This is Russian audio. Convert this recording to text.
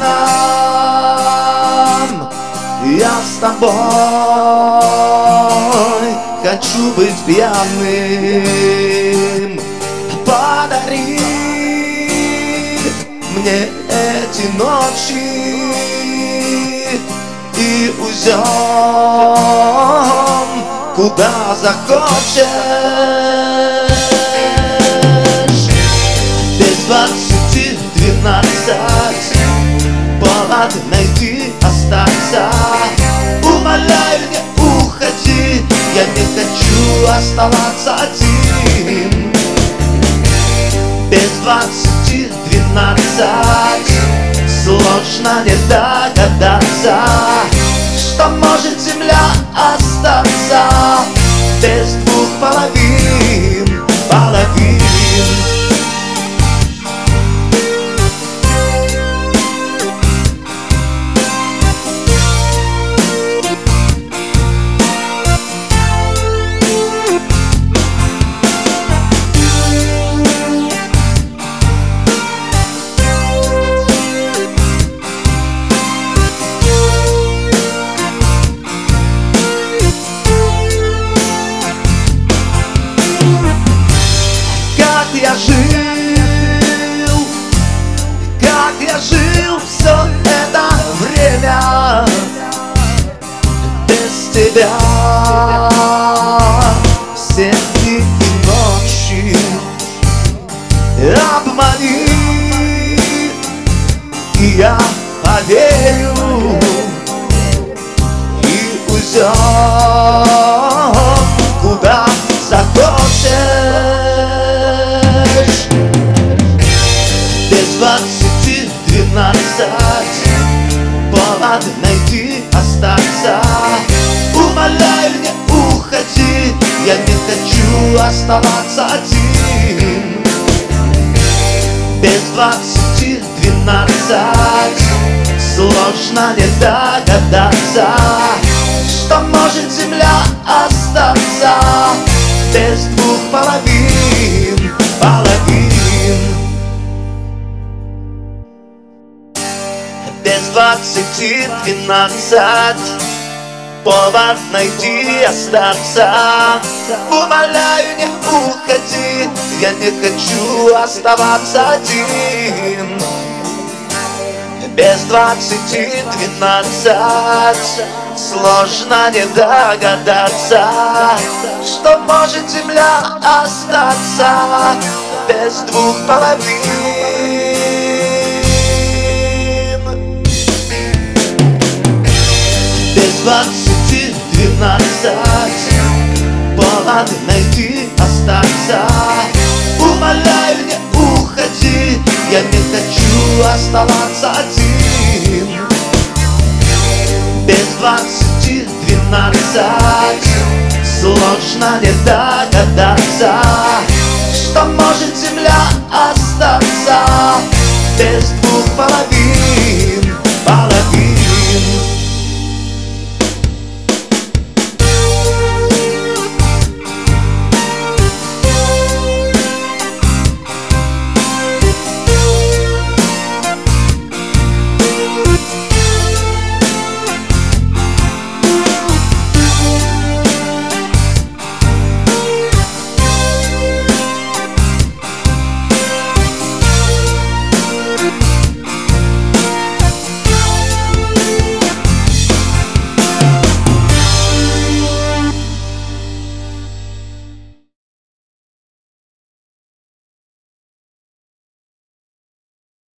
нам Я с тобой Хочу быть пьяным. Подари мне эти ночи И уйдем куда захочешь оставаться один. Без двадцати двенадцать. Сложно не догадаться Что может земля остаться ночи Обмани, и я поверю. И уйдем куда захочешь. Без двадцати двенадцать Повод найти остаться. Умоляю, не оставаться один. Без двадцати двенадцать. Сложно не догадаться Что может земля остаться. Без двух половин Половин. Без двадцати двенадцать Повод найти остаться. Умоляю, не уходи Я не хочу оставаться один. Без двадцати двенадцать Сложно не догадаться Что может земля остаться Без двух половин. Без двадцати двенадцать Повод найти остаться. Умоляю, не уходи. Я не хочу оставаться один. Без двадцати двенадцать. Сложно не догадаться Что может земля остаться